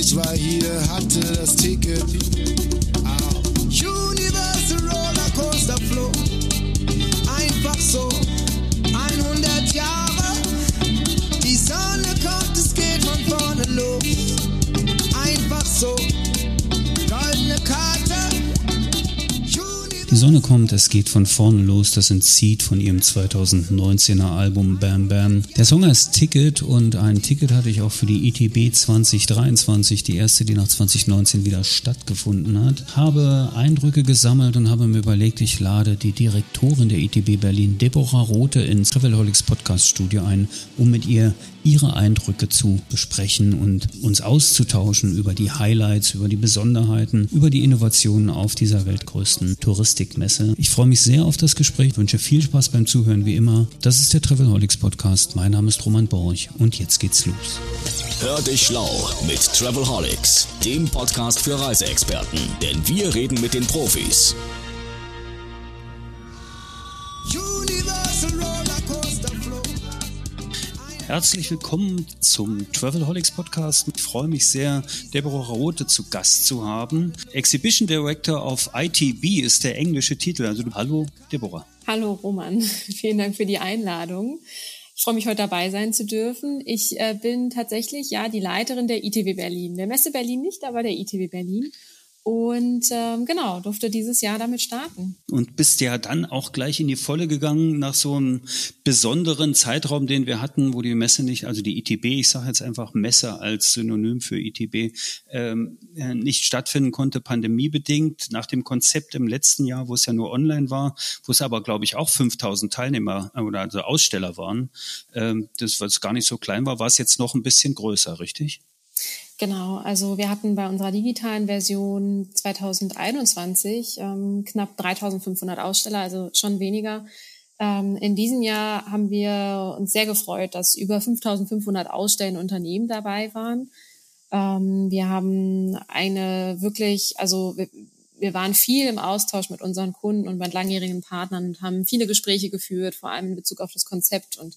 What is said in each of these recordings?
Ich war hier, hatte das Ticket. Die Sonne kommt, es geht von vorne los. Das sind Seed von ihrem 2019er Album Bam Bam. Der Song heißt Ticket und ein Ticket hatte ich auch für die ITB 2023, die erste, die nach 2019 wieder stattgefunden hat. Habe Eindrücke gesammelt und habe mir überlegt, ich lade die Direktorin der ITB Berlin, Deborah Rote, ins Travelholics Podcast Studio ein, um mit ihr ihre Eindrücke zu besprechen und uns auszutauschen über die Highlights, über die Besonderheiten, über die Innovationen auf dieser weltgrößten Touristikmesse. Ich freue mich sehr auf das Gespräch, wünsche viel Spaß beim Zuhören wie immer. Das ist der Travelholics Podcast. Mein Name ist Roman Borch und jetzt geht's los. Hör dich schlau mit Travelholics, dem Podcast für Reiseexperten, denn wir reden mit den Profis. Herzlich willkommen zum Travelholics Podcast. Ich freue mich sehr, Deborah Rote zu Gast zu haben. Exhibition Director of ITB ist der englische Titel. Also hallo, Deborah. Hallo Roman, vielen Dank für die Einladung. Ich freue mich, heute dabei sein zu dürfen. Ich äh, bin tatsächlich ja die Leiterin der ITB Berlin. Der Messe Berlin nicht, aber der ITB Berlin. Und ähm, genau, durfte dieses Jahr damit starten. Und bist ja dann auch gleich in die Volle gegangen nach so einem besonderen Zeitraum, den wir hatten, wo die Messe nicht, also die ITB, ich sage jetzt einfach Messe als Synonym für ITB, ähm, äh, nicht stattfinden konnte, pandemiebedingt, nach dem Konzept im letzten Jahr, wo es ja nur online war, wo es aber, glaube ich, auch 5000 Teilnehmer äh, oder also Aussteller waren, ähm, das, was gar nicht so klein war, war es jetzt noch ein bisschen größer, richtig? Genau, also wir hatten bei unserer digitalen Version 2021 ähm, knapp 3500 Aussteller, also schon weniger. Ähm, in diesem Jahr haben wir uns sehr gefreut, dass über 5500 ausstellende Unternehmen dabei waren. Ähm, wir haben eine wirklich, also wir, wir waren viel im Austausch mit unseren Kunden und mit langjährigen Partnern und haben viele Gespräche geführt, vor allem in Bezug auf das Konzept und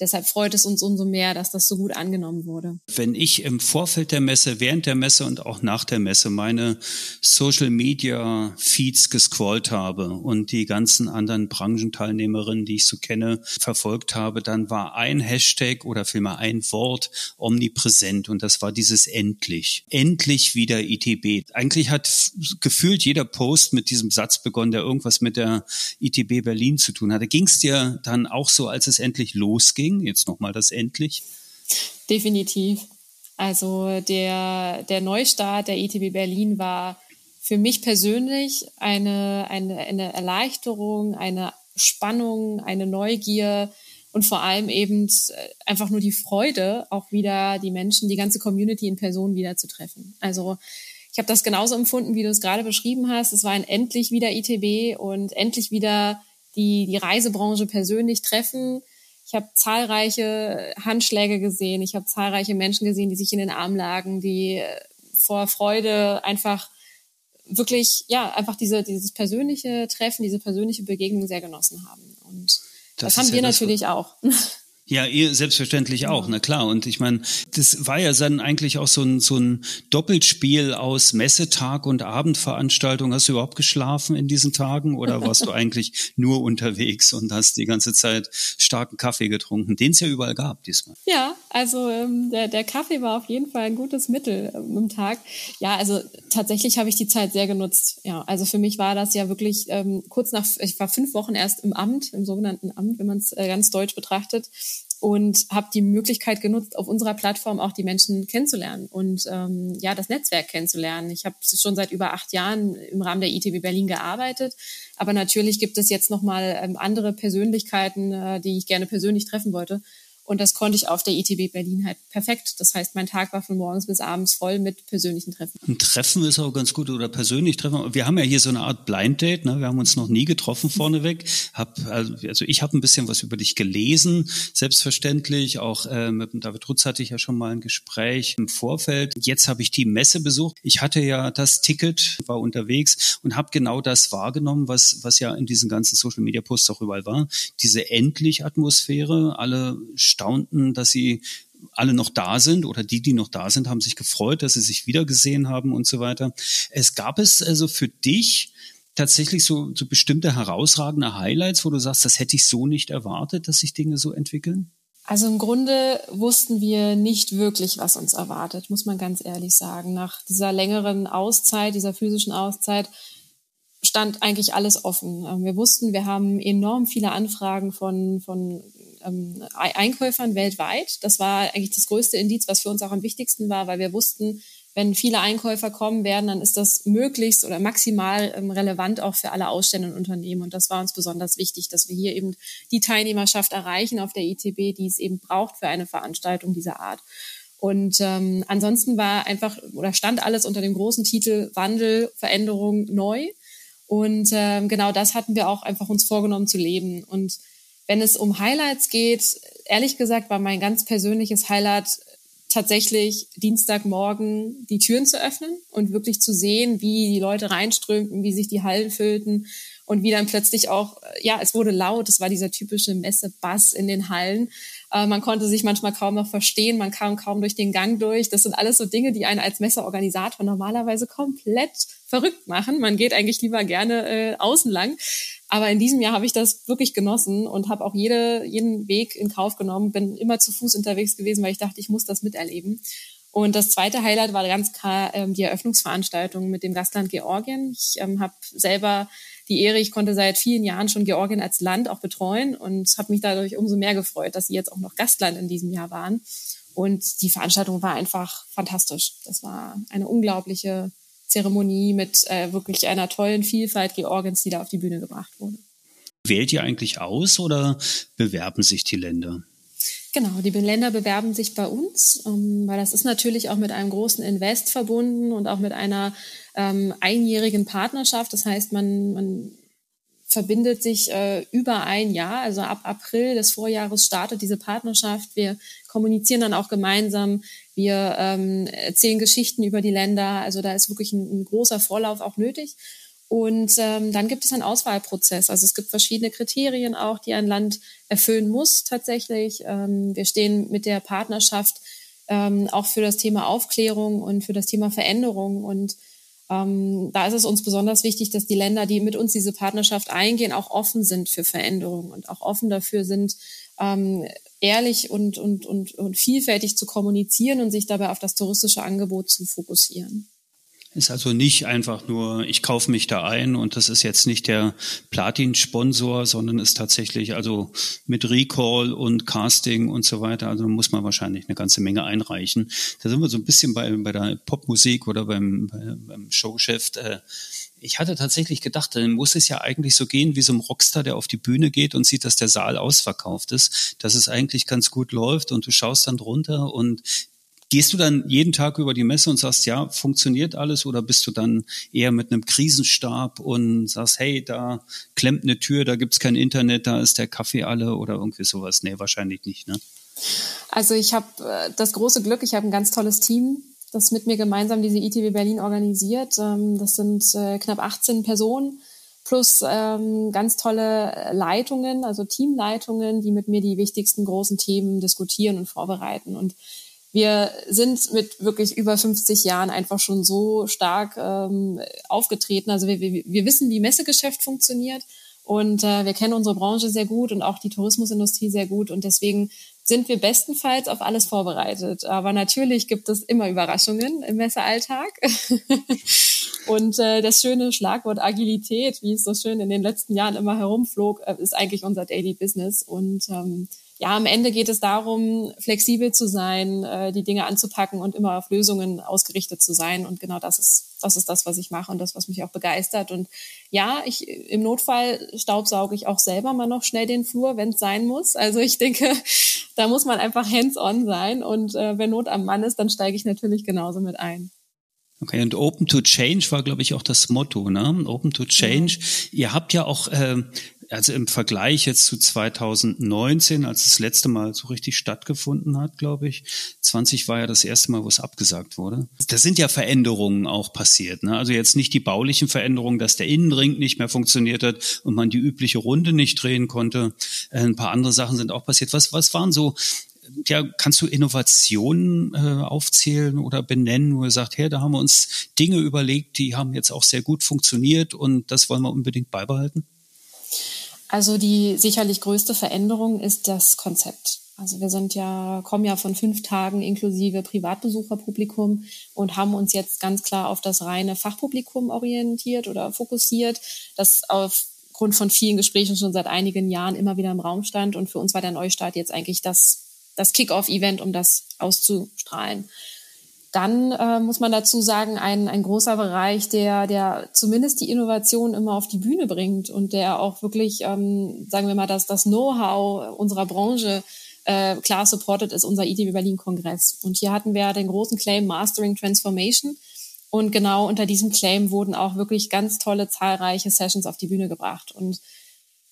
deshalb freut es uns umso mehr, dass das so gut angenommen wurde. Wenn ich im Vorfeld der Messe, während der Messe und auch nach der Messe meine Social Media Feeds gescrollt habe und die ganzen anderen Branchenteilnehmerinnen, die ich so kenne, verfolgt habe, dann war ein Hashtag oder vielmehr ein Wort omnipräsent und das war dieses endlich. Endlich wieder ITB. Eigentlich hat gefühlt jeder Post mit diesem Satz begonnen, der irgendwas mit der ITB Berlin zu tun hatte. Ging es dir dann auch so, als es endlich losging? Ding, jetzt nochmal das endlich? Definitiv. Also der, der Neustart der ITB Berlin war für mich persönlich eine, eine, eine Erleichterung, eine Spannung, eine Neugier und vor allem eben einfach nur die Freude, auch wieder die Menschen, die ganze Community in Person wieder zu treffen. Also ich habe das genauso empfunden, wie du es gerade beschrieben hast. Es war ein endlich wieder ITB und endlich wieder die, die Reisebranche persönlich treffen, ich habe zahlreiche Handschläge gesehen. Ich habe zahlreiche Menschen gesehen, die sich in den Arm lagen, die vor Freude einfach wirklich, ja, einfach diese, dieses persönliche Treffen, diese persönliche Begegnung sehr genossen haben. Und das, das haben wir ja natürlich auch. Ja, ihr selbstverständlich auch, na klar. Und ich meine, das war ja dann eigentlich auch so ein, so ein Doppelspiel aus Messetag und Abendveranstaltung. Hast du überhaupt geschlafen in diesen Tagen oder warst du eigentlich nur unterwegs und hast die ganze Zeit starken Kaffee getrunken, den es ja überall gab diesmal? Ja, also ähm, der, der Kaffee war auf jeden Fall ein gutes Mittel ähm, im Tag. Ja, also tatsächlich habe ich die Zeit sehr genutzt. Ja, also für mich war das ja wirklich ähm, kurz nach, ich war fünf Wochen erst im Amt, im sogenannten Amt, wenn man es äh, ganz deutsch betrachtet und habe die Möglichkeit genutzt, auf unserer Plattform auch die Menschen kennenzulernen und ähm, ja das Netzwerk kennenzulernen. Ich habe schon seit über acht Jahren im Rahmen der ITB Berlin gearbeitet, aber natürlich gibt es jetzt noch mal ähm, andere Persönlichkeiten, äh, die ich gerne persönlich treffen wollte. Und das konnte ich auf der ITB Berlin halt perfekt. Das heißt, mein Tag war von morgens bis abends voll mit persönlichen Treffen. Ein Treffen ist auch ganz gut oder persönlich treffen. Wir haben ja hier so eine Art Blind Date. Ne? Wir haben uns noch nie getroffen vorneweg. Hab, also ich habe ein bisschen was über dich gelesen, selbstverständlich. Auch äh, mit David Rutz hatte ich ja schon mal ein Gespräch im Vorfeld. Jetzt habe ich die Messe besucht. Ich hatte ja das Ticket, war unterwegs und habe genau das wahrgenommen, was, was ja in diesen ganzen Social Media Posts auch überall war. Diese endlich Atmosphäre. Alle staunten, dass sie alle noch da sind oder die, die noch da sind, haben sich gefreut, dass sie sich wiedergesehen haben und so weiter. Es gab es also für dich tatsächlich so, so bestimmte herausragende Highlights, wo du sagst, das hätte ich so nicht erwartet, dass sich Dinge so entwickeln? Also im Grunde wussten wir nicht wirklich, was uns erwartet, muss man ganz ehrlich sagen. Nach dieser längeren Auszeit, dieser physischen Auszeit, stand eigentlich alles offen. Ähm, wir wussten, wir haben enorm viele Anfragen von, von ähm, Einkäufern weltweit. Das war eigentlich das größte Indiz, was für uns auch am wichtigsten war, weil wir wussten, wenn viele Einkäufer kommen werden, dann ist das möglichst oder maximal ähm, relevant auch für alle ausstellenden Unternehmen. Und das war uns besonders wichtig, dass wir hier eben die Teilnehmerschaft erreichen auf der ITB, die es eben braucht für eine Veranstaltung dieser Art. Und ähm, ansonsten war einfach oder stand alles unter dem großen Titel Wandel, Veränderung, neu. Und ähm, genau das hatten wir auch einfach uns vorgenommen zu leben. Und wenn es um Highlights geht, ehrlich gesagt war mein ganz persönliches Highlight tatsächlich Dienstagmorgen die Türen zu öffnen und wirklich zu sehen, wie die Leute reinströmten, wie sich die Hallen füllten und wie dann plötzlich auch, ja, es wurde laut, es war dieser typische Messe-Bass in den Hallen. Äh, man konnte sich manchmal kaum noch verstehen, man kam kaum durch den Gang durch. Das sind alles so Dinge, die einen als Messeorganisator normalerweise komplett verrückt machen. Man geht eigentlich lieber gerne äh, außen lang. Aber in diesem Jahr habe ich das wirklich genossen und habe auch jede, jeden Weg in Kauf genommen, bin immer zu Fuß unterwegs gewesen, weil ich dachte, ich muss das miterleben. Und das zweite Highlight war ganz klar ähm, die Eröffnungsveranstaltung mit dem Gastland Georgien. Ich ähm, habe selber die Ehre, ich konnte seit vielen Jahren schon Georgien als Land auch betreuen und habe mich dadurch umso mehr gefreut, dass sie jetzt auch noch Gastland in diesem Jahr waren. Und die Veranstaltung war einfach fantastisch. Das war eine unglaubliche Zeremonie mit äh, wirklich einer tollen Vielfalt Georgiens, die da auf die Bühne gebracht wurde. Wählt ihr eigentlich aus oder bewerben sich die Länder? Genau, die Länder bewerben sich bei uns, ähm, weil das ist natürlich auch mit einem großen Invest verbunden und auch mit einer ähm, einjährigen Partnerschaft. Das heißt, man, man verbindet sich äh, über ein Jahr, also ab April des Vorjahres startet diese Partnerschaft. Wir kommunizieren dann auch gemeinsam, wir ähm, erzählen Geschichten über die Länder. Also da ist wirklich ein, ein großer Vorlauf auch nötig. Und ähm, dann gibt es einen Auswahlprozess. Also es gibt verschiedene Kriterien auch, die ein Land erfüllen muss tatsächlich. Ähm, wir stehen mit der Partnerschaft ähm, auch für das Thema Aufklärung und für das Thema Veränderung und ähm, da ist es uns besonders wichtig, dass die Länder, die mit uns diese Partnerschaft eingehen, auch offen sind für Veränderungen und auch offen dafür sind, ähm, ehrlich und, und, und, und vielfältig zu kommunizieren und sich dabei auf das touristische Angebot zu fokussieren. Ist also nicht einfach nur, ich kaufe mich da ein und das ist jetzt nicht der Platin-Sponsor, sondern ist tatsächlich also mit Recall und Casting und so weiter. Also muss man wahrscheinlich eine ganze Menge einreichen. Da sind wir so ein bisschen bei, bei der Popmusik oder beim, beim Showgeschäft. Äh, ich hatte tatsächlich gedacht, dann muss es ja eigentlich so gehen wie so ein Rockstar, der auf die Bühne geht und sieht, dass der Saal ausverkauft ist, dass es eigentlich ganz gut läuft und du schaust dann drunter und Gehst du dann jeden Tag über die Messe und sagst, ja, funktioniert alles oder bist du dann eher mit einem Krisenstab und sagst, hey, da klemmt eine Tür, da gibt's kein Internet, da ist der Kaffee alle oder irgendwie sowas? Nee, wahrscheinlich nicht, ne? Also ich habe äh, das große Glück, ich habe ein ganz tolles Team, das mit mir gemeinsam diese ITW Berlin organisiert. Ähm, das sind äh, knapp 18 Personen plus ähm, ganz tolle Leitungen, also Teamleitungen, die mit mir die wichtigsten großen Themen diskutieren und vorbereiten. Und wir sind mit wirklich über 50 Jahren einfach schon so stark ähm, aufgetreten. Also wir, wir, wir wissen, wie Messegeschäft funktioniert und äh, wir kennen unsere Branche sehr gut und auch die Tourismusindustrie sehr gut und deswegen sind wir bestenfalls auf alles vorbereitet. Aber natürlich gibt es immer Überraschungen im Messealltag. und äh, das schöne Schlagwort Agilität, wie es so schön in den letzten Jahren immer herumflog, äh, ist eigentlich unser Daily Business. Und ähm, ja, am Ende geht es darum, flexibel zu sein, äh, die Dinge anzupacken und immer auf Lösungen ausgerichtet zu sein. Und genau das ist, das ist das, was ich mache und das, was mich auch begeistert. Und ja, ich, im Notfall staubsauge ich auch selber mal noch schnell den Flur, wenn es sein muss. Also ich denke, da muss man einfach hands-on sein. Und äh, wenn Not am Mann ist, dann steige ich natürlich genauso mit ein. Okay, und Open to Change war, glaube ich, auch das Motto, ne? Open to Change. Ja. Ihr habt ja auch äh, also im Vergleich jetzt zu 2019, als das letzte Mal so richtig stattgefunden hat, glaube ich, 20 war ja das erste Mal, wo es abgesagt wurde. Da sind ja Veränderungen auch passiert. Ne? Also jetzt nicht die baulichen Veränderungen, dass der Innenring nicht mehr funktioniert hat und man die übliche Runde nicht drehen konnte. Äh, ein paar andere Sachen sind auch passiert. Was, was waren so ja, kannst du Innovationen äh, aufzählen oder benennen, wo ihr sagt, hey, da haben wir uns Dinge überlegt, die haben jetzt auch sehr gut funktioniert und das wollen wir unbedingt beibehalten? Also die sicherlich größte Veränderung ist das Konzept. Also wir sind ja, kommen ja von fünf Tagen inklusive Privatbesucherpublikum und haben uns jetzt ganz klar auf das reine Fachpublikum orientiert oder fokussiert, das aufgrund von vielen Gesprächen schon seit einigen Jahren immer wieder im Raum stand. Und für uns war der Neustart jetzt eigentlich das, das Kick-off-Event, um das auszustrahlen. Dann äh, muss man dazu sagen, ein, ein großer Bereich, der, der zumindest die Innovation immer auf die Bühne bringt und der auch wirklich, ähm, sagen wir mal, das, das Know-how unserer Branche äh, klar supported ist unser ITB Berlin Kongress. Und hier hatten wir den großen Claim Mastering Transformation. Und genau unter diesem Claim wurden auch wirklich ganz tolle, zahlreiche Sessions auf die Bühne gebracht. Und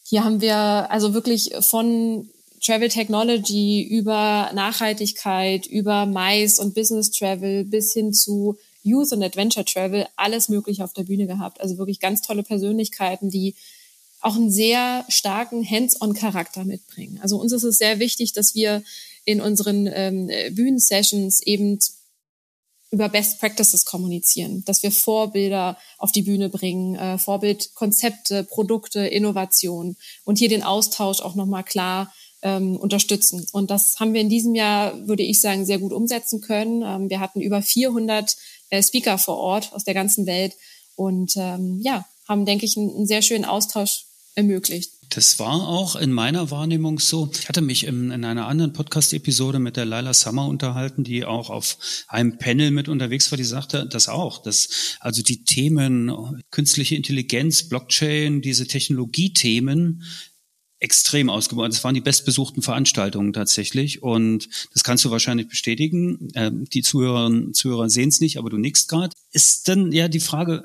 hier haben wir also wirklich von Travel Technology über Nachhaltigkeit, über Mais und Business Travel bis hin zu Youth und Adventure Travel alles mögliche auf der Bühne gehabt. Also wirklich ganz tolle Persönlichkeiten, die auch einen sehr starken Hands-on-Charakter mitbringen. Also uns ist es sehr wichtig, dass wir in unseren ähm, Bühnensessions eben über Best Practices kommunizieren, dass wir Vorbilder auf die Bühne bringen, äh, Vorbildkonzepte, Produkte, Innovation und hier den Austausch auch nochmal klar ähm, unterstützen. Und das haben wir in diesem Jahr, würde ich sagen, sehr gut umsetzen können. Ähm, wir hatten über 400 äh, Speaker vor Ort aus der ganzen Welt und ähm, ja, haben, denke ich, einen, einen sehr schönen Austausch ermöglicht. Das war auch in meiner Wahrnehmung so. Ich hatte mich in, in einer anderen Podcast-Episode mit der Laila Summer unterhalten, die auch auf einem Panel mit unterwegs war, die sagte das auch, dass also die Themen künstliche Intelligenz, Blockchain, diese Technologiethemen extrem ausgebaut. Das waren die bestbesuchten Veranstaltungen tatsächlich. Und das kannst du wahrscheinlich bestätigen. Ähm, die Zuhörerinnen Zuhörer sehen es nicht, aber du nickst gerade. Ist dann ja die Frage,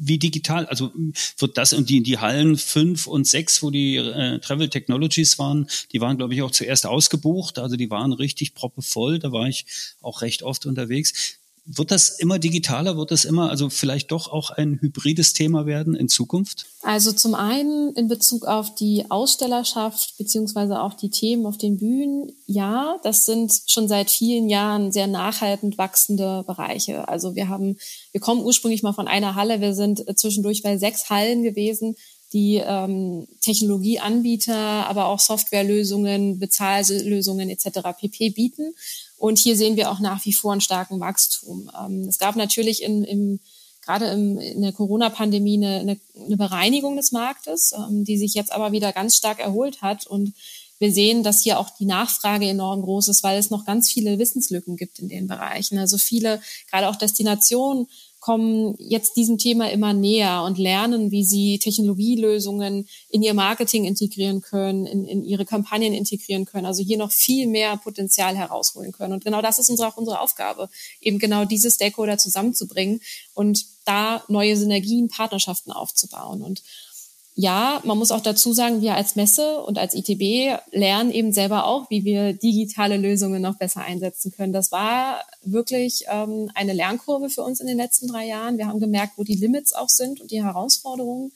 wie digital, also wird das und die, die Hallen fünf und sechs, wo die äh, Travel Technologies waren, die waren, glaube ich, auch zuerst ausgebucht. Also die waren richtig proppevoll. Da war ich auch recht oft unterwegs. Wird das immer digitaler? Wird das immer, also vielleicht doch auch ein hybrides Thema werden in Zukunft? Also zum einen in Bezug auf die Ausstellerschaft beziehungsweise auch die Themen auf den Bühnen, ja, das sind schon seit vielen Jahren sehr nachhaltend wachsende Bereiche. Also wir haben, wir kommen ursprünglich mal von einer Halle, wir sind zwischendurch bei sechs Hallen gewesen, die ähm, Technologieanbieter, aber auch Softwarelösungen, Bezahllösungen etc. pp. bieten. Und hier sehen wir auch nach wie vor einen starken Wachstum. Ähm, es gab natürlich in, im, gerade im, in der Corona-Pandemie eine, eine, Bereinigung des Marktes, ähm, die sich jetzt aber wieder ganz stark erholt hat. Und wir sehen, dass hier auch die Nachfrage enorm groß ist, weil es noch ganz viele Wissenslücken gibt in den Bereichen. Also viele, gerade auch Destinationen, kommen jetzt diesem Thema immer näher und lernen, wie sie Technologielösungen in ihr Marketing integrieren können, in, in ihre Kampagnen integrieren können, also hier noch viel mehr Potenzial herausholen können. Und genau das ist unsere, auch unsere Aufgabe, eben genau diese Stakeholder zusammenzubringen und da neue Synergien, Partnerschaften aufzubauen. Und ja, man muss auch dazu sagen, wir als Messe und als ITB lernen eben selber auch, wie wir digitale Lösungen noch besser einsetzen können. Das war wirklich ähm, eine Lernkurve für uns in den letzten drei Jahren. Wir haben gemerkt, wo die Limits auch sind und die Herausforderungen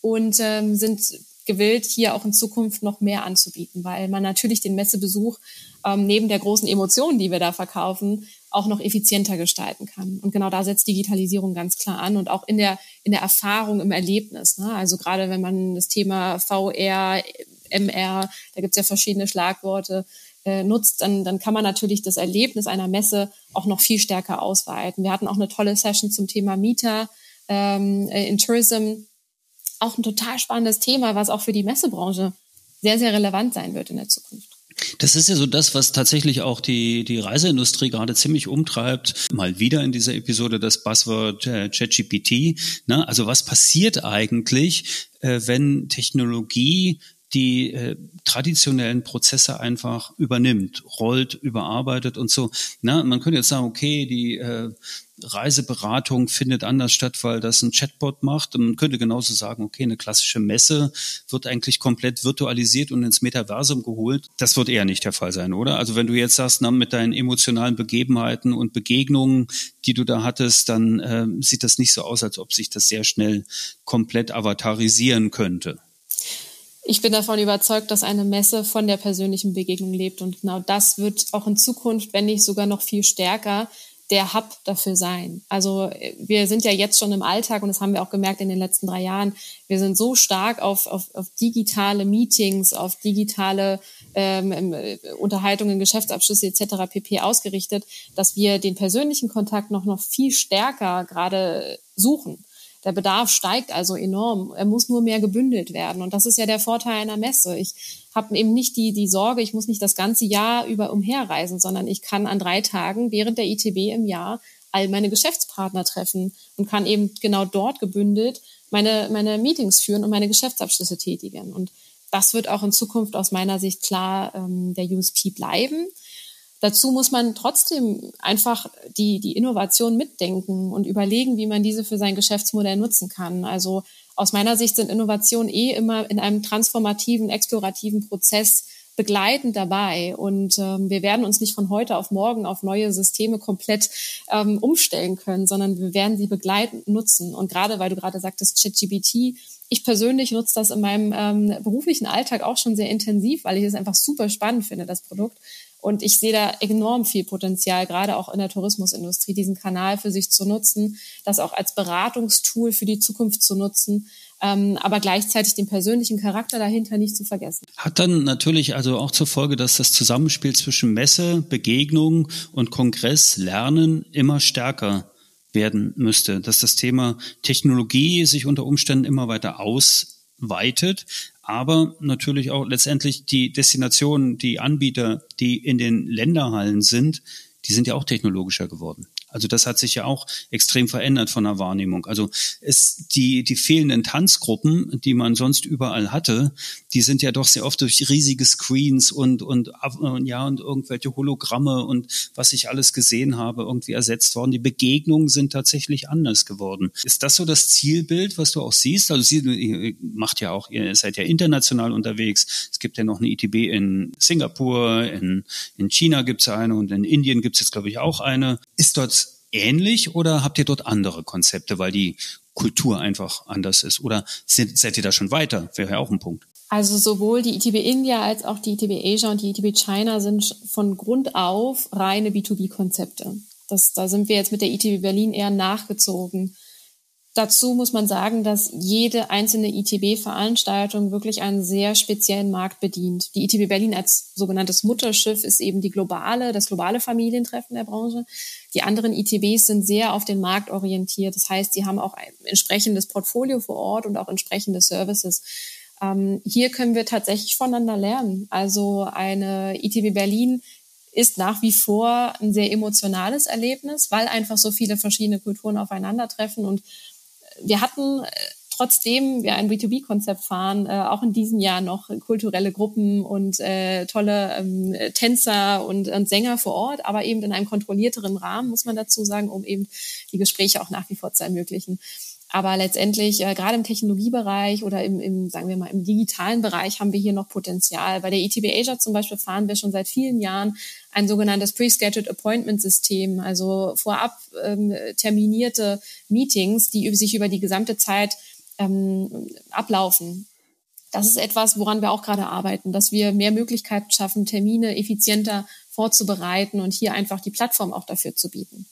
und ähm, sind gewillt, hier auch in Zukunft noch mehr anzubieten, weil man natürlich den Messebesuch ähm, neben der großen Emotion, die wir da verkaufen, auch noch effizienter gestalten kann. Und genau da setzt Digitalisierung ganz klar an und auch in der, in der Erfahrung, im Erlebnis. Ne? Also gerade wenn man das Thema VR, MR, da gibt's ja verschiedene Schlagworte, äh, nutzt, dann, dann kann man natürlich das Erlebnis einer Messe auch noch viel stärker ausweiten. Wir hatten auch eine tolle Session zum Thema Mieter ähm, äh, in Tourism. Auch ein total spannendes Thema, was auch für die Messebranche sehr, sehr relevant sein wird in der Zukunft. Das ist ja so das, was tatsächlich auch die, die Reiseindustrie gerade ziemlich umtreibt. Mal wieder in dieser Episode das Buzzword äh, ChatGPT. Ne? Also was passiert eigentlich, äh, wenn Technologie die äh, traditionellen Prozesse einfach übernimmt, rollt, überarbeitet und so. Na, man könnte jetzt sagen, okay, die äh, Reiseberatung findet anders statt, weil das ein Chatbot macht. Und man könnte genauso sagen, okay, eine klassische Messe wird eigentlich komplett virtualisiert und ins Metaversum geholt. Das wird eher nicht der Fall sein, oder? Also wenn du jetzt sagst, na, mit deinen emotionalen Begebenheiten und Begegnungen, die du da hattest, dann äh, sieht das nicht so aus, als ob sich das sehr schnell komplett avatarisieren könnte. Ich bin davon überzeugt, dass eine Messe von der persönlichen Begegnung lebt. Und genau das wird auch in Zukunft, wenn nicht sogar noch viel stärker, der Hub dafür sein. Also wir sind ja jetzt schon im Alltag und das haben wir auch gemerkt in den letzten drei Jahren. Wir sind so stark auf, auf, auf digitale Meetings, auf digitale ähm, Unterhaltungen, Geschäftsabschlüsse etc. pp. ausgerichtet, dass wir den persönlichen Kontakt noch noch viel stärker gerade suchen. Der Bedarf steigt also enorm. Er muss nur mehr gebündelt werden. Und das ist ja der Vorteil einer Messe. Ich habe eben nicht die, die Sorge, ich muss nicht das ganze Jahr über umherreisen, sondern ich kann an drei Tagen während der ITB im Jahr all meine Geschäftspartner treffen und kann eben genau dort gebündelt meine, meine Meetings führen und meine Geschäftsabschlüsse tätigen. Und das wird auch in Zukunft aus meiner Sicht klar ähm, der USP bleiben. Dazu muss man trotzdem einfach die, die Innovation mitdenken und überlegen, wie man diese für sein Geschäftsmodell nutzen kann. Also aus meiner Sicht sind Innovationen eh immer in einem transformativen, explorativen Prozess begleitend dabei. Und ähm, wir werden uns nicht von heute auf morgen auf neue Systeme komplett ähm, umstellen können, sondern wir werden sie begleitend nutzen. Und gerade weil du gerade sagtest, ChatGPT, ich persönlich nutze das in meinem ähm, beruflichen Alltag auch schon sehr intensiv, weil ich es einfach super spannend finde, das Produkt. Und ich sehe da enorm viel Potenzial, gerade auch in der Tourismusindustrie, diesen Kanal für sich zu nutzen, das auch als Beratungstool für die Zukunft zu nutzen, ähm, aber gleichzeitig den persönlichen Charakter dahinter nicht zu vergessen. Hat dann natürlich also auch zur Folge, dass das Zusammenspiel zwischen Messe, Begegnung und Kongress, Lernen immer stärker werden müsste, dass das Thema Technologie sich unter Umständen immer weiter ausweitet, aber natürlich auch letztendlich die Destinationen, die Anbieter, die in den Länderhallen sind, die sind ja auch technologischer geworden. Also das hat sich ja auch extrem verändert von der Wahrnehmung. Also es, die, die fehlenden Tanzgruppen, die man sonst überall hatte, die sind ja doch sehr oft durch riesige Screens und, und, ja, und irgendwelche Hologramme und was ich alles gesehen habe, irgendwie ersetzt worden. Die Begegnungen sind tatsächlich anders geworden. Ist das so das Zielbild, was du auch siehst? Also sie macht ja auch, ihr seid ja international unterwegs. Es gibt ja noch eine ITB in Singapur, in, in China gibt es eine und in Indien gibt es jetzt, glaube ich, auch eine. Ist dort ähnlich oder habt ihr dort andere Konzepte, weil die Kultur einfach anders ist? Oder sind, seid ihr da schon weiter? Wäre ja auch ein Punkt. Also sowohl die ITB India als auch die ITB Asia und die ITB China sind von Grund auf reine B2B-Konzepte. Das, da sind wir jetzt mit der ITB Berlin eher nachgezogen. Dazu muss man sagen, dass jede einzelne ITB-Veranstaltung wirklich einen sehr speziellen Markt bedient. Die ITB Berlin als sogenanntes Mutterschiff ist eben die globale, das globale Familientreffen der Branche. Die anderen ITBs sind sehr auf den Markt orientiert. Das heißt, sie haben auch ein entsprechendes Portfolio vor Ort und auch entsprechende Services. Ähm, hier können wir tatsächlich voneinander lernen. Also eine ITB Berlin ist nach wie vor ein sehr emotionales Erlebnis, weil einfach so viele verschiedene Kulturen aufeinandertreffen und wir hatten, äh, trotzdem wir ein B2B-Konzept fahren, äh, auch in diesem Jahr noch kulturelle Gruppen und äh, tolle ähm, Tänzer und, und Sänger vor Ort, aber eben in einem kontrollierteren Rahmen, muss man dazu sagen, um eben die Gespräche auch nach wie vor zu ermöglichen. Aber letztendlich, äh, gerade im Technologiebereich oder im, im, sagen wir mal, im digitalen Bereich haben wir hier noch Potenzial. Bei der ETB Asia zum Beispiel fahren wir schon seit vielen Jahren ein sogenanntes Pre-Scheduled Appointment System, also vorab ähm, terminierte Meetings, die sich über die gesamte Zeit ähm, ablaufen. Das ist etwas, woran wir auch gerade arbeiten, dass wir mehr Möglichkeiten schaffen, Termine effizienter vorzubereiten und hier einfach die Plattform auch dafür zu bieten.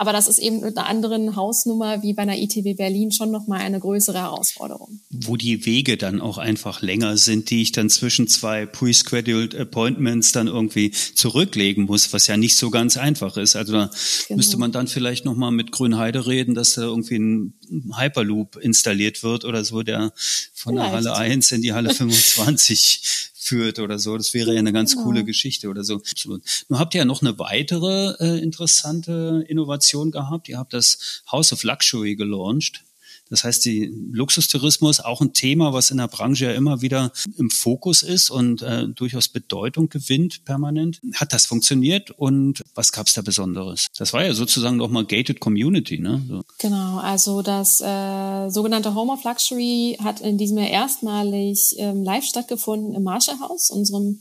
Aber das ist eben mit einer anderen Hausnummer wie bei einer ITB Berlin schon nochmal eine größere Herausforderung. Wo die Wege dann auch einfach länger sind, die ich dann zwischen zwei pre-scheduled Appointments dann irgendwie zurücklegen muss, was ja nicht so ganz einfach ist. Also da genau. müsste man dann vielleicht nochmal mit Grünheide reden, dass da irgendwie ein Hyperloop installiert wird oder so, der von vielleicht. der Halle 1 in die Halle 25 führt oder so. Das wäre ja eine ganz genau. coole Geschichte oder so. Nun habt ihr ja noch eine weitere äh, interessante Innovation gehabt. Ihr habt das House of Luxury gelauncht. Das heißt, die Luxustourismus auch ein Thema, was in der Branche ja immer wieder im Fokus ist und äh, durchaus Bedeutung gewinnt permanent. Hat das funktioniert und was gab es da Besonderes? Das war ja sozusagen nochmal Gated Community, ne? So. Genau, also das äh, sogenannte Home of Luxury hat in diesem Jahr erstmalig ähm, live stattgefunden im Marshall House, unserem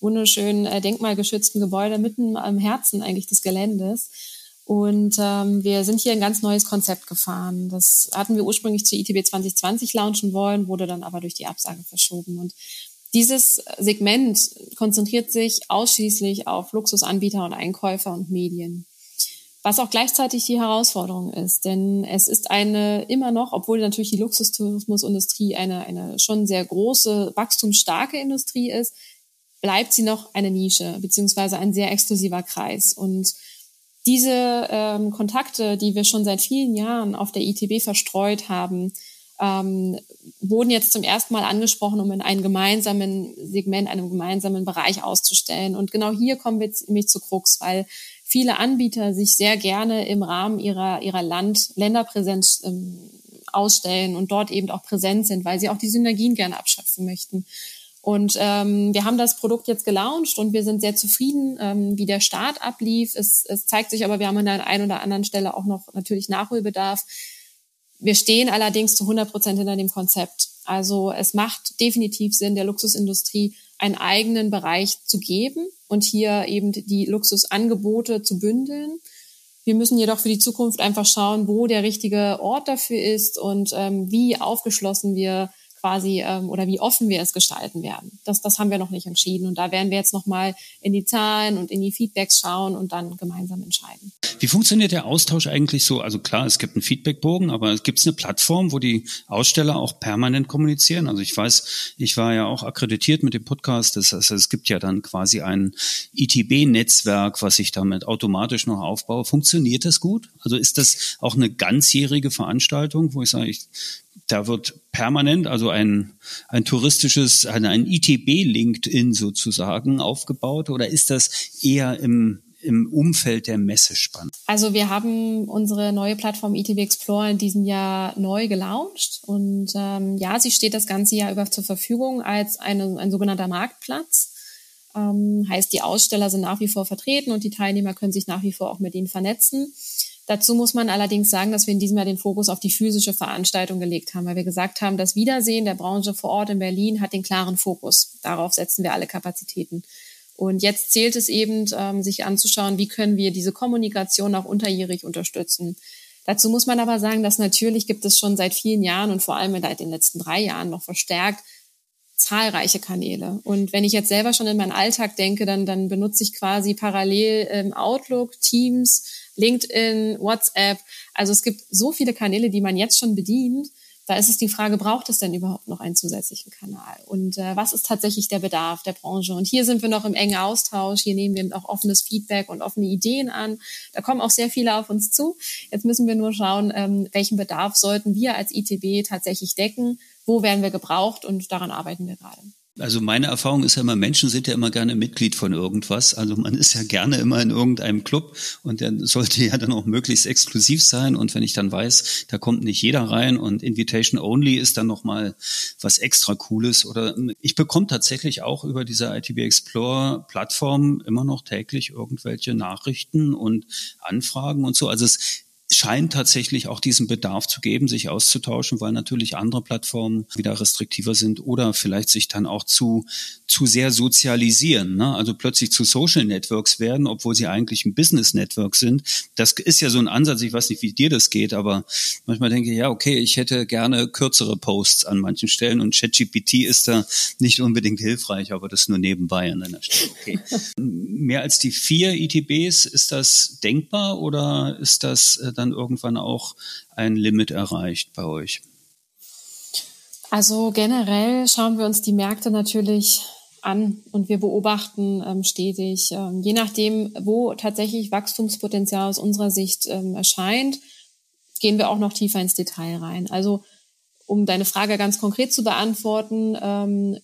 wunderschönen äh, denkmalgeschützten Gebäude mitten am Herzen eigentlich des Geländes. Und ähm, wir sind hier ein ganz neues Konzept gefahren. Das hatten wir ursprünglich zur ITB 2020 launchen wollen, wurde dann aber durch die Absage verschoben. Und dieses Segment konzentriert sich ausschließlich auf Luxusanbieter und Einkäufer und Medien. Was auch gleichzeitig die Herausforderung ist, denn es ist eine immer noch, obwohl natürlich die Luxustourismusindustrie eine, eine schon sehr große, wachstumsstarke Industrie ist, bleibt sie noch eine Nische, beziehungsweise ein sehr exklusiver Kreis. Und diese ähm, Kontakte, die wir schon seit vielen Jahren auf der ITB verstreut haben, ähm, wurden jetzt zum ersten Mal angesprochen, um in einem gemeinsamen Segment, einem gemeinsamen Bereich auszustellen. Und genau hier kommen wir jetzt nämlich zu Krux, weil viele Anbieter sich sehr gerne im Rahmen ihrer, ihrer Land, Länderpräsenz ähm, ausstellen und dort eben auch präsent sind, weil sie auch die Synergien gerne abschöpfen möchten. Und ähm, wir haben das Produkt jetzt gelauncht und wir sind sehr zufrieden, ähm, wie der Start ablief. Es, es zeigt sich aber, wir haben an der einen oder anderen Stelle auch noch natürlich Nachholbedarf. Wir stehen allerdings zu 100 Prozent hinter dem Konzept. Also es macht definitiv Sinn, der Luxusindustrie einen eigenen Bereich zu geben und hier eben die Luxusangebote zu bündeln. Wir müssen jedoch für die Zukunft einfach schauen, wo der richtige Ort dafür ist und ähm, wie aufgeschlossen wir quasi ähm, oder wie offen wir es gestalten werden. Das, das haben wir noch nicht entschieden. Und da werden wir jetzt nochmal in die Zahlen und in die Feedbacks schauen und dann gemeinsam entscheiden. Wie funktioniert der Austausch eigentlich so? Also klar, es gibt einen Feedbackbogen, aber gibt es eine Plattform, wo die Aussteller auch permanent kommunizieren? Also ich weiß, ich war ja auch akkreditiert mit dem Podcast. Das heißt, es gibt ja dann quasi ein ITB-Netzwerk, was ich damit automatisch noch aufbaue. Funktioniert das gut? Also ist das auch eine ganzjährige Veranstaltung, wo ich sage, ich da wird permanent, also ein, ein touristisches, ein, ein ITB-LinkedIn sozusagen aufgebaut oder ist das eher im, im Umfeld der Messe spannend? Also wir haben unsere neue Plattform ITB Explore in diesem Jahr neu gelauncht und ähm, ja, sie steht das ganze Jahr über zur Verfügung als eine, ein sogenannter Marktplatz. Ähm, heißt, die Aussteller sind nach wie vor vertreten und die Teilnehmer können sich nach wie vor auch mit ihnen vernetzen. Dazu muss man allerdings sagen, dass wir in diesem Jahr den Fokus auf die physische Veranstaltung gelegt haben, weil wir gesagt haben, das Wiedersehen der Branche vor Ort in Berlin hat den klaren Fokus. Darauf setzen wir alle Kapazitäten. Und jetzt zählt es eben, ähm, sich anzuschauen, wie können wir diese Kommunikation auch unterjährig unterstützen. Dazu muss man aber sagen, dass natürlich gibt es schon seit vielen Jahren und vor allem seit den letzten drei Jahren noch verstärkt zahlreiche Kanäle. Und wenn ich jetzt selber schon in meinen Alltag denke, dann, dann benutze ich quasi parallel ähm, Outlook, Teams, LinkedIn, WhatsApp. Also es gibt so viele Kanäle, die man jetzt schon bedient. Da ist es die Frage, braucht es denn überhaupt noch einen zusätzlichen Kanal? Und äh, was ist tatsächlich der Bedarf der Branche? Und hier sind wir noch im engen Austausch. Hier nehmen wir auch offenes Feedback und offene Ideen an. Da kommen auch sehr viele auf uns zu. Jetzt müssen wir nur schauen, ähm, welchen Bedarf sollten wir als ITB tatsächlich decken? Wo werden wir gebraucht? Und daran arbeiten wir gerade. Also meine Erfahrung ist ja immer, Menschen sind ja immer gerne Mitglied von irgendwas. Also man ist ja gerne immer in irgendeinem Club und der sollte ja dann auch möglichst exklusiv sein. Und wenn ich dann weiß, da kommt nicht jeder rein und Invitation Only ist dann nochmal was extra Cooles. Oder ich bekomme tatsächlich auch über diese ITB Explore Plattform immer noch täglich irgendwelche Nachrichten und Anfragen und so. Also es scheint tatsächlich auch diesen Bedarf zu geben, sich auszutauschen, weil natürlich andere Plattformen wieder restriktiver sind oder vielleicht sich dann auch zu, zu sehr sozialisieren, ne? also plötzlich zu Social Networks werden, obwohl sie eigentlich ein Business Network sind. Das ist ja so ein Ansatz, ich weiß nicht, wie dir das geht, aber manchmal denke ich, ja, okay, ich hätte gerne kürzere Posts an manchen Stellen und ChatGPT ist da nicht unbedingt hilfreich, aber das nur nebenbei an einer Stelle. Okay. Mehr als die vier ITBs, ist das denkbar oder ist das äh, dann irgendwann auch ein Limit erreicht bei euch? Also generell schauen wir uns die Märkte natürlich an und wir beobachten ähm, stetig, ähm, je nachdem, wo tatsächlich Wachstumspotenzial aus unserer Sicht ähm, erscheint, gehen wir auch noch tiefer ins Detail rein. Also um deine Frage ganz konkret zu beantworten, ähm,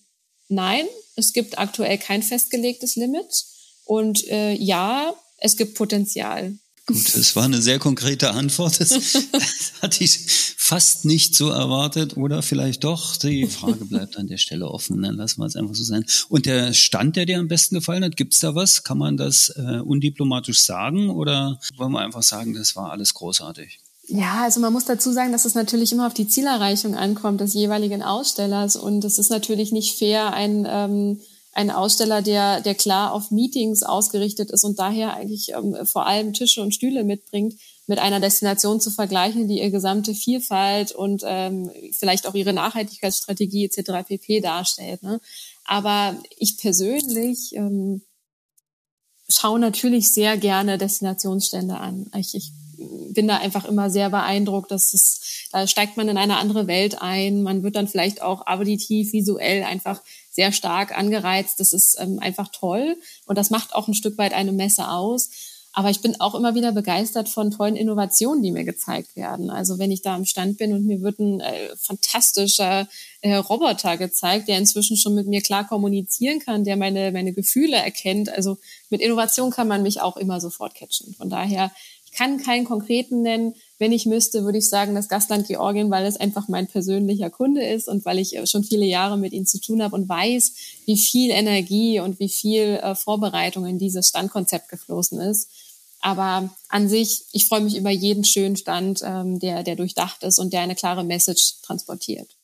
nein, es gibt aktuell kein festgelegtes Limit und äh, ja, es gibt Potenzial. Gut, es war eine sehr konkrete Antwort. Das hatte ich fast nicht so erwartet oder vielleicht doch. Die Frage bleibt an der Stelle offen. Dann lassen wir es einfach so sein. Und der Stand, der dir am besten gefallen hat, gibt's da was? Kann man das äh, undiplomatisch sagen oder wollen wir einfach sagen, das war alles großartig? Ja, also man muss dazu sagen, dass es natürlich immer auf die Zielerreichung ankommt des jeweiligen Ausstellers und es ist natürlich nicht fair, ein ähm, ein Aussteller, der, der klar auf Meetings ausgerichtet ist und daher eigentlich ähm, vor allem Tische und Stühle mitbringt, mit einer Destination zu vergleichen, die ihre gesamte Vielfalt und ähm, vielleicht auch ihre Nachhaltigkeitsstrategie etc. pp. darstellt. Ne? Aber ich persönlich ähm, schaue natürlich sehr gerne Destinationsstände an. Ich, ich bin da einfach immer sehr beeindruckt, dass es, da steigt man in eine andere Welt ein. Man wird dann vielleicht auch auditiv, visuell einfach sehr stark angereizt. Das ist ähm, einfach toll und das macht auch ein Stück weit eine Messe aus. Aber ich bin auch immer wieder begeistert von tollen Innovationen, die mir gezeigt werden. Also wenn ich da am Stand bin und mir wird ein äh, fantastischer äh, Roboter gezeigt, der inzwischen schon mit mir klar kommunizieren kann, der meine, meine Gefühle erkennt. Also mit Innovation kann man mich auch immer sofort catchen. Von daher, kann keinen konkreten nennen. Wenn ich müsste, würde ich sagen, das Gastland Georgien, weil es einfach mein persönlicher Kunde ist und weil ich äh, schon viele Jahre mit ihnen zu tun habe und weiß, wie viel Energie und wie viel äh, Vorbereitung in dieses Standkonzept geflossen ist. Aber an sich, ich freue mich über jeden schönen Stand, ähm, der, der durchdacht ist und der eine klare Message transportiert.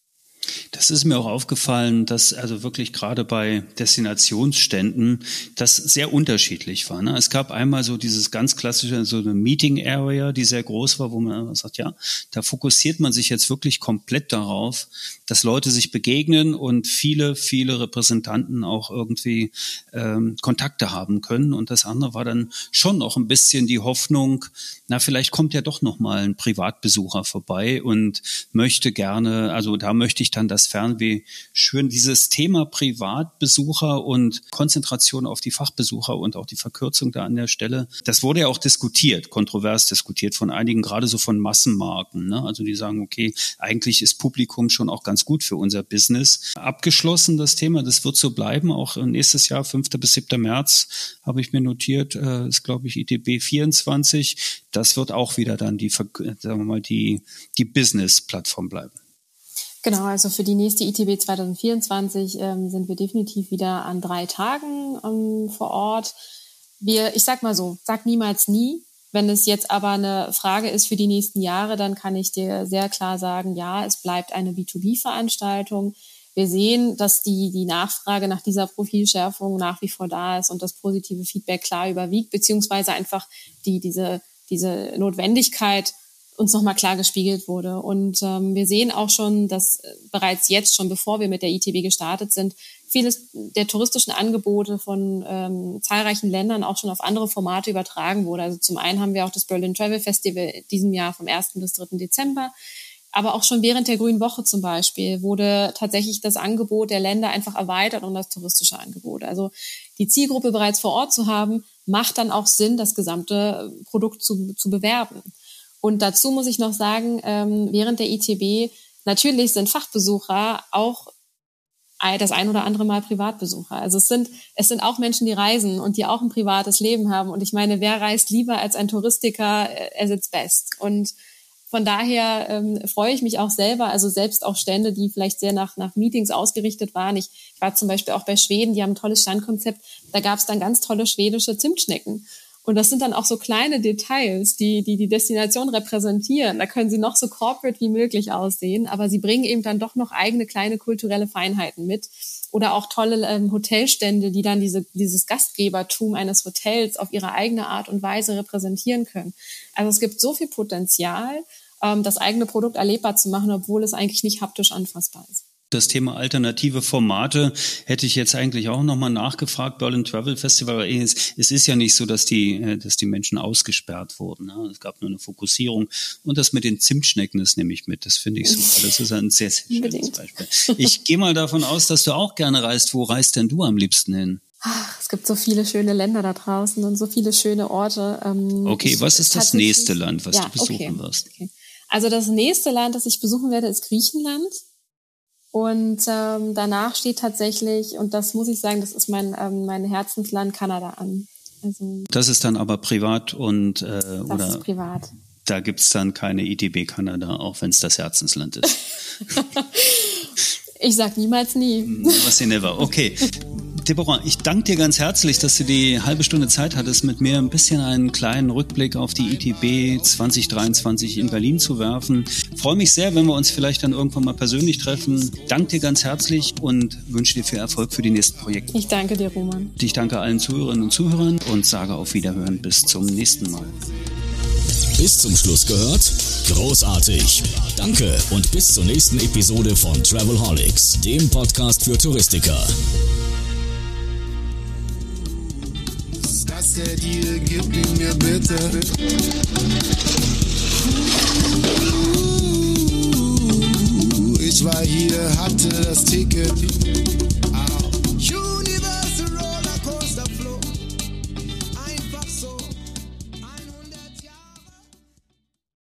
Das ist mir auch aufgefallen, dass also wirklich gerade bei Destinationsständen das sehr unterschiedlich war. Ne? Es gab einmal so dieses ganz klassische, so eine Meeting Area, die sehr groß war, wo man sagt, ja, da fokussiert man sich jetzt wirklich komplett darauf, dass Leute sich begegnen und viele, viele Repräsentanten auch irgendwie ähm, Kontakte haben können. Und das andere war dann schon noch ein bisschen die Hoffnung, na, vielleicht kommt ja doch noch mal ein Privatbesucher vorbei und möchte gerne, also da möchte ich dann das Fernweh schwören. Dieses Thema Privatbesucher und Konzentration auf die Fachbesucher und auch die Verkürzung da an der Stelle, das wurde ja auch diskutiert, kontrovers diskutiert von einigen, gerade so von Massenmarken. Ne? Also die sagen, okay, eigentlich ist Publikum schon auch ganz gut für unser Business. Abgeschlossen das Thema, das wird so bleiben, auch nächstes Jahr, 5. bis 7. März, habe ich mir notiert, äh, ist glaube ich ITB 24 das wird auch wieder dann die, sagen wir mal, die, die Business-Plattform bleiben. Genau, also für die nächste ITB 2024 ähm, sind wir definitiv wieder an drei Tagen ähm, vor Ort. Wir, ich sag mal so, sag niemals nie. Wenn es jetzt aber eine Frage ist für die nächsten Jahre, dann kann ich dir sehr klar sagen, ja, es bleibt eine B2B-Veranstaltung. Wir sehen, dass die, die Nachfrage nach dieser Profilschärfung nach wie vor da ist und das positive Feedback klar überwiegt, beziehungsweise einfach die, diese diese Notwendigkeit uns nochmal klar gespiegelt wurde. Und ähm, wir sehen auch schon, dass äh, bereits jetzt, schon bevor wir mit der ITB gestartet sind, vieles der touristischen Angebote von ähm, zahlreichen Ländern auch schon auf andere Formate übertragen wurde. Also zum einen haben wir auch das Berlin Travel Festival diesem Jahr vom 1. bis 3. Dezember. Aber auch schon während der Grünen Woche zum Beispiel wurde tatsächlich das Angebot der Länder einfach erweitert um das touristische Angebot. Also die Zielgruppe bereits vor Ort zu haben, macht dann auch Sinn, das gesamte äh, Produkt zu, zu bewerben. Und dazu muss ich noch sagen, ähm, während der ITB, natürlich sind Fachbesucher auch das ein oder andere Mal Privatbesucher. Also es sind, es sind auch Menschen, die reisen und die auch ein privates Leben haben. Und ich meine, wer reist lieber als ein Touristiker as its best? Und von daher ähm, freue ich mich auch selber, also selbst auch Stände, die vielleicht sehr nach, nach Meetings ausgerichtet waren. Ich war zum Beispiel auch bei Schweden, die haben ein tolles Standkonzept. Da gab es dann ganz tolle schwedische Zimtschnecken. Und das sind dann auch so kleine Details, die, die die Destination repräsentieren. Da können sie noch so corporate wie möglich aussehen, aber sie bringen eben dann doch noch eigene kleine kulturelle Feinheiten mit. Oder auch tolle ähm, Hotelstände, die dann diese, dieses Gastgebertum eines Hotels auf ihre eigene Art und Weise repräsentieren können. Also es gibt so viel Potenzial ähm, das eigene Produkt erlebbar zu machen, obwohl es eigentlich nicht haptisch anfassbar ist. Das Thema alternative Formate hätte ich jetzt eigentlich auch nochmal nachgefragt, Berlin Travel Festival. Es, es ist ja nicht so, dass die, äh, dass die Menschen ausgesperrt wurden. Ne? Es gab nur eine Fokussierung. Und das mit den Zimtschnecken, das nehme ich mit. Das finde ich super. Das ist ein sehr, sehr schönes Beispiel. Ich gehe mal davon aus, dass du auch gerne reist. Wo reist denn du am liebsten hin? Ach, es gibt so viele schöne Länder da draußen und so viele schöne Orte. Ähm, okay, was ist das nächste Land, was ja, du besuchen okay. wirst? Okay. Also das nächste Land, das ich besuchen werde, ist Griechenland. Und ähm, danach steht tatsächlich, und das muss ich sagen, das ist mein, ähm, mein Herzensland Kanada an. Also, das ist dann aber privat und äh, das oder ist privat. Da gibt's dann keine IDB Kanada, auch wenn es das Herzensland ist. ich sag niemals nie. Was never. Okay. Deborah, ich danke dir ganz herzlich, dass du die halbe Stunde Zeit hattest, mit mir ein bisschen einen kleinen Rückblick auf die ITB 2023 in Berlin zu werfen. freue mich sehr, wenn wir uns vielleicht dann irgendwann mal persönlich treffen. Danke dir ganz herzlich und wünsche dir viel Erfolg für die nächsten Projekte. Ich danke dir, Roman. Ich danke allen Zuhörerinnen und Zuhörern und sage auf Wiederhören bis zum nächsten Mal. Bis zum Schluss gehört? Großartig. Danke und bis zur nächsten Episode von Travelholics, dem Podcast für Touristiker. Der Deal? Gib ihn mir bitte. Ich war hier, hatte das Ticket.